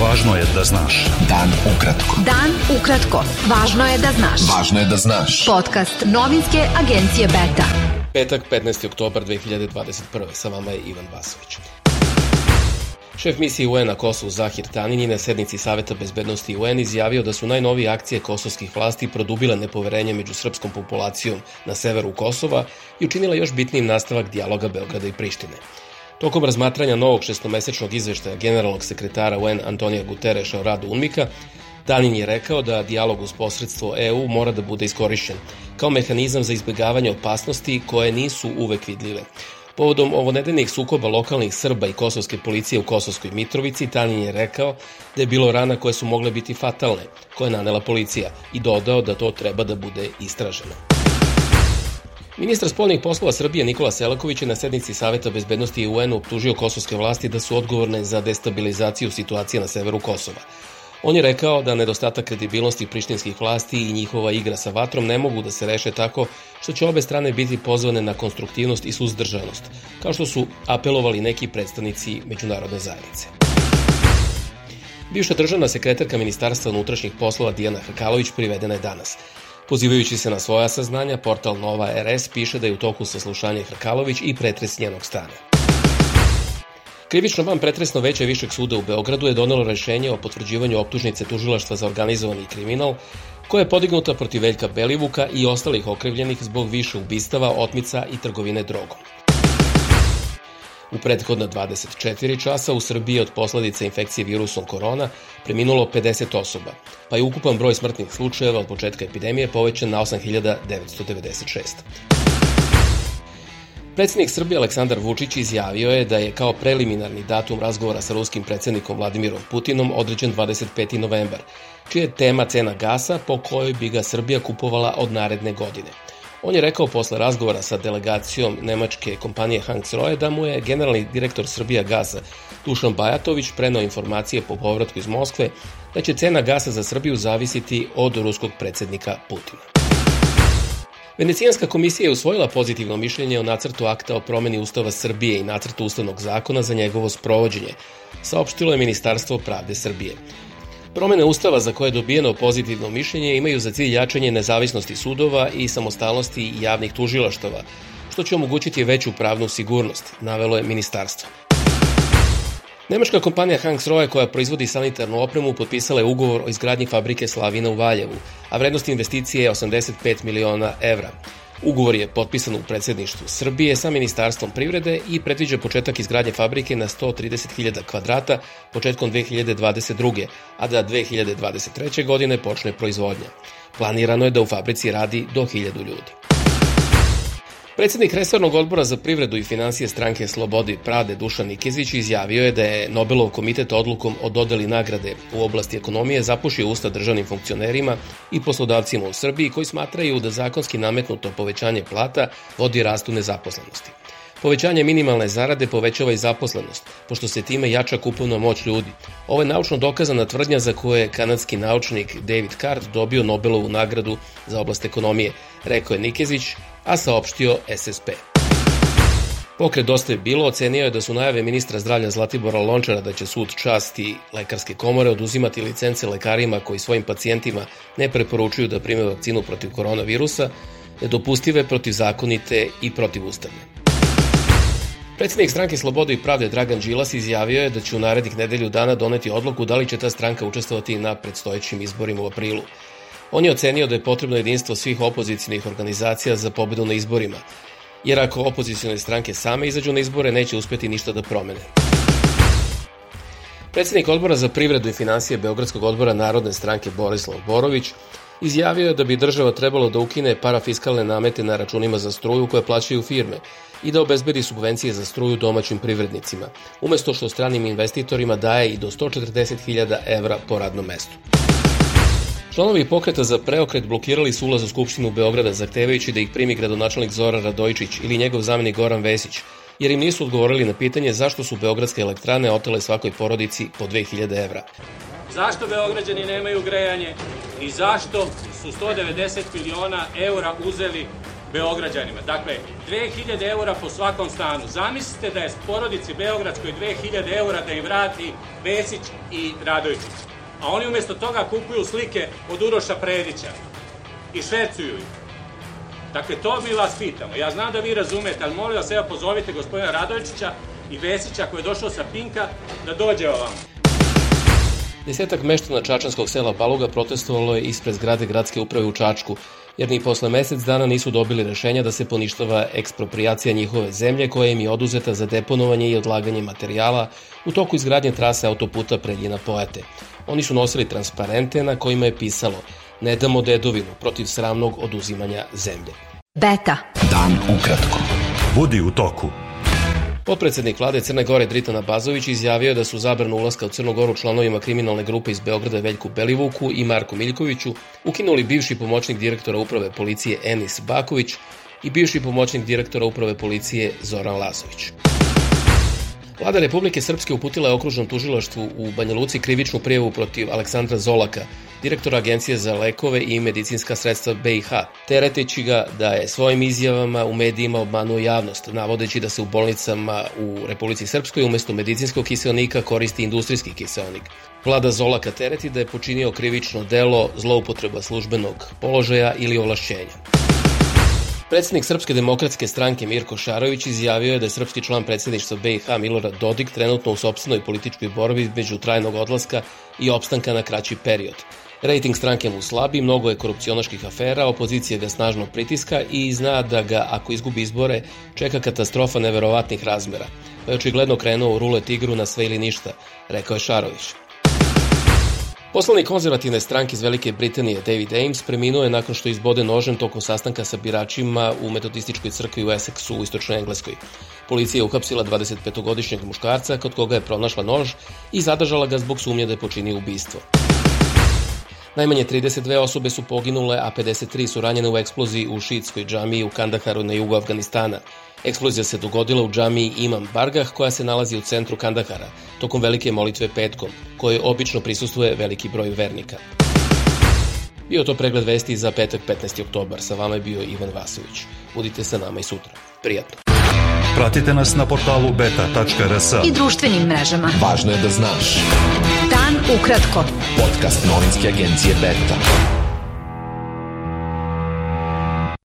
Važno je da znaš. Dan ukratko. Dan ukratko. Važno je da znaš. Važno je da znaš. Podcast novinske agencije Beta. Petak, 15. oktobar 2021. Sa vama je Ivan Vasović. Šef misije UN na Kosovu Zahir Tanini na sednici Saveta bezbednosti UN izjavio da su najnovije akcije kosovskih vlasti produbile nepoverenje među srpskom populacijom na severu Kosova i učinila još bitnijim nastavak dijaloga Beograda i Prištine. Tokom razmatranja novog šestomesečnog izveštaja generalnog sekretara UN Antonija Gutereša o radu UNMIKA, Danin je rekao da dijalog uz posredstvo EU mora da bude iskorišćen kao mehanizam za izbegavanje opasnosti koje nisu uvek vidljive. Povodom ovonedeljnih sukoba lokalnih Srba i kosovske policije u Kosovskoj Mitrovici, Tanin je rekao da je bilo rana koje su mogle biti fatalne, koje je nanela policija i dodao da to treba da bude istraženo. Ministar spoljnih poslova Srbije Nikola Selaković je na sednici Saveta bezbednosti UN optužio kosovske vlasti da su odgovorne za destabilizaciju situacije na severu Kosova. On je rekao da nedostatak kredibilnosti prištinskih vlasti i njihova igra sa vatrom ne mogu da se reše tako što će obe strane biti pozvane na konstruktivnost i suzdržanost, kao što su apelovali neki predstavnici međunarodne zajednice. Bivša državna sekretarka Ministarstva unutrašnjih poslova Dijana Hrkalović privedena je danas. Pozivajući se na svoja saznanja, portal Nova RS piše da je u toku saslušanja Hrkalović i pretres njenog stana. Krivično van pretresno veće Višeg suda u Beogradu je donelo rešenje o potvrđivanju optužnice tužilaštva za organizovani kriminal, koja je podignuta protiv Veljka Belivuka i ostalih okrivljenih zbog više ubistava, otmica i trgovine drogom. U prethodna 24 časa u Srbiji od posledica infekcije virusom korona preminulo 50 osoba, pa je ukupan broj smrtnih slučajeva od početka epidemije povećan na 8996. Predsednik Srbije Aleksandar Vučić izjavio je da je kao preliminarni datum razgovora sa ruskim predsednikom Vladimirom Putinom određen 25. novembar, čija je tema cena gasa po kojoj bi ga Srbija kupovala od naredne godine – On je rekao posle razgovora sa delegacijom nemačke kompanije Hanks Roje da mu je generalni direktor Srbija gasa Dušan Bajatović prenao informacije po povratku iz Moskve da će cena gasa za Srbiju zavisiti od ruskog predsednika Putina. Venecijanska komisija je usvojila pozitivno mišljenje o nacrtu akta o promeni Ustava Srbije i nacrtu Ustavnog zakona za njegovo sprovođenje, saopštilo je Ministarstvo pravde Srbije. Promene Ustava za koje je dobijeno pozitivno mišljenje imaju za cilj jačanje nezavisnosti sudova i samostalnosti javnih tužilaštava, što će omogućiti veću pravnu sigurnost, navelo je ministarstvo. Nemačka kompanija Hanks Roye koja proizvodi sanitarnu opremu potpisala je ugovor o izgradnji fabrike Slavina u Valjevu, a vrednost investicije je 85 miliona evra. Ugovor je potpisan u predsedništvu Srbije sa Ministarstvom privrede i predviđa početak izgradnje fabrike na 130.000 kvadrata početkom 2022. a da 2023. godine počne proizvodnja. Planirano je da u fabrici radi do 1000 ljudi. Predsednik Resornog odbora za privredu i financije stranke Slobode i Pravde Dušan Nikezić izjavio je da je Nobelov komitet odlukom o dodeli nagrade u oblasti ekonomije zapušio usta državnim funkcionerima i poslodavcima u Srbiji koji smatraju da zakonski nametnuto povećanje plata vodi rastu nezaposlenosti. Povećanje minimalne zarade povećava i zaposlenost, pošto se time jača kupovna moć ljudi. Ovo je naučno dokazana tvrdnja za koje je kanadski naučnik David Card dobio Nobelovu nagradu za oblast ekonomije, rekao je Nikezić, a saopštio SSP. Pokret Dosta je bilo ocenio je da su najave ministra zdravlja Zlatibora Lončara da će sud časti lekarske komore oduzimati licence lekarima koji svojim pacijentima ne preporučuju da prime vakcinu protiv koronavirusa, nedopustive protivzakonite i protivustavne. Predsednik stranke Slobode i pravde Dragan Đilas izjavio je da će u narednih nedelju dana doneti odluku da li će ta stranka učestvovati na predstojećim izborima u aprilu. On je ocenio da je potrebno jedinstvo svih opozicijnih organizacija za pobedu na izborima, jer ako opozicijone stranke same izađu na izbore, neće uspeti ništa da promene. Predsednik odbora za privredu i financije Beogradskog odbora Narodne stranke Borislav Borović izjavio je da bi država trebalo da ukine parafiskalne namete na računima za struju koje plaćaju firme i da obezbedi subvencije za struju domaćim privrednicima, umesto što stranim investitorima daje i do 140.000 evra po radnom mestu. Članovi pokreta za preokret blokirali su ulaz u Skupštinu Beograda zahtevajući da ih primi gradonačelnik Zora Radojičić ili njegov zamenik Goran Vesić, jer im nisu odgovorili na pitanje zašto su beogradske elektrane otele svakoj porodici po 2000 evra. Zašto Beograđani nemaju grejanje i zašto su 190 miliona eura uzeli Beograđanima. Dakle, 2000 eura po svakom stanu. Zamislite da je porodici Beogradskoj 2000 eura da im vrati Vesić i Radojičić. A oni umjesto toga kupuju slike od Uroša Predića i švercuju ih. Dakle, to mi vas pitamo. Ja znam da vi razumete, ali molim vas, evo pozovite gospodina Radovičića i Vesića koji je došao sa Pinka da dođe ovamo. Desetak meštana Čačanskog sela Baluga protestovalo je ispred zgrade gradske uprave u Čačku, jer ni posle mesec dana nisu dobili rešenja da se poništava ekspropriacija njihove zemlje koja im je oduzeta za deponovanje i odlaganje materijala u toku izgradnje trase autoputa Preljina Poete. Oni su nosili transparente na kojima je pisalo Ne damo dedovinu protiv sramnog oduzimanja zemlje. Beta. Dan ukratko. Budi u toku. Potpredsednik vlade Crne Gore Dritana Bazović izjavio da su zabranu ulaska u Crnu Goru članovima kriminalne grupe iz Beograda Veljku Belivuku i Marku Miljkoviću ukinuli bivši pomoćnik direktora uprave policije Enis Baković i bivši pomoćnik direktora uprave policije Zoran Lazović. Vlada Republike Srpske uputila je okružnom tužilaštvu u Banja Luci krivičnu prijavu protiv Aleksandra Zolaka, direktora Agencije za lekove i medicinska sredstva BiH, tereteći ga da je svojim izjavama u medijima obmanuo javnost, navodeći da se u bolnicama u Republici Srpskoj umesto medicinskog kiselnika koristi industrijski kiselnik. Vlada Zolaka tereti da je počinio krivično delo zloupotreba službenog položaja ili ovlašćenja. Predsednik Srpske demokratske stranke Mirko Šarović izjavio je da je srpski član predsedništva BiH Milorad Dodik trenutno u sobstvenoj političkoj borbi među trajnog odlaska i opstanka na kraći period. Rating stranke mu slabi, mnogo je korupcionaških afera, opozicija ga snažno pritiska i zna da ga, ako izgubi izbore, čeka katastrofa neverovatnih razmera. Pa je očigledno krenuo u rulet igru na sve ili ništa, rekao je Šarović. Poslanik konzervativne stranke iz Velike Britanije David Ames preminuo je nakon što izbode nožem tokom sastanka sa biračima u metodističkoj crkvi u Essexu u istočnoj Engleskoj. Policija je uhapsila 25-godišnjeg muškarca kod koga je pronašla nož i zadržala ga zbog sumnje da je počinio ubistvo. Najmanje 32 osobe su poginule, a 53 su ranjene u eksploziji u šitskoj džamiji u Kandaharu na jugu Afganistana. Eksplozija se dogodila u džamiji Imam Bargah koja se nalazi u centru Kandahara, tokom velike molitve petkom, koje obično prisustuje veliki broj vernika. Bio to pregled vesti za petak 15. oktobar. Sa vama je bio Ivan Vasović. Budite sa nama i sutra. Prijatno. Pratite nas na portalu beta.rs I društvenim mrežama. Važno je da znaš. Dan ukratko. Podcast novinske agencije Beta.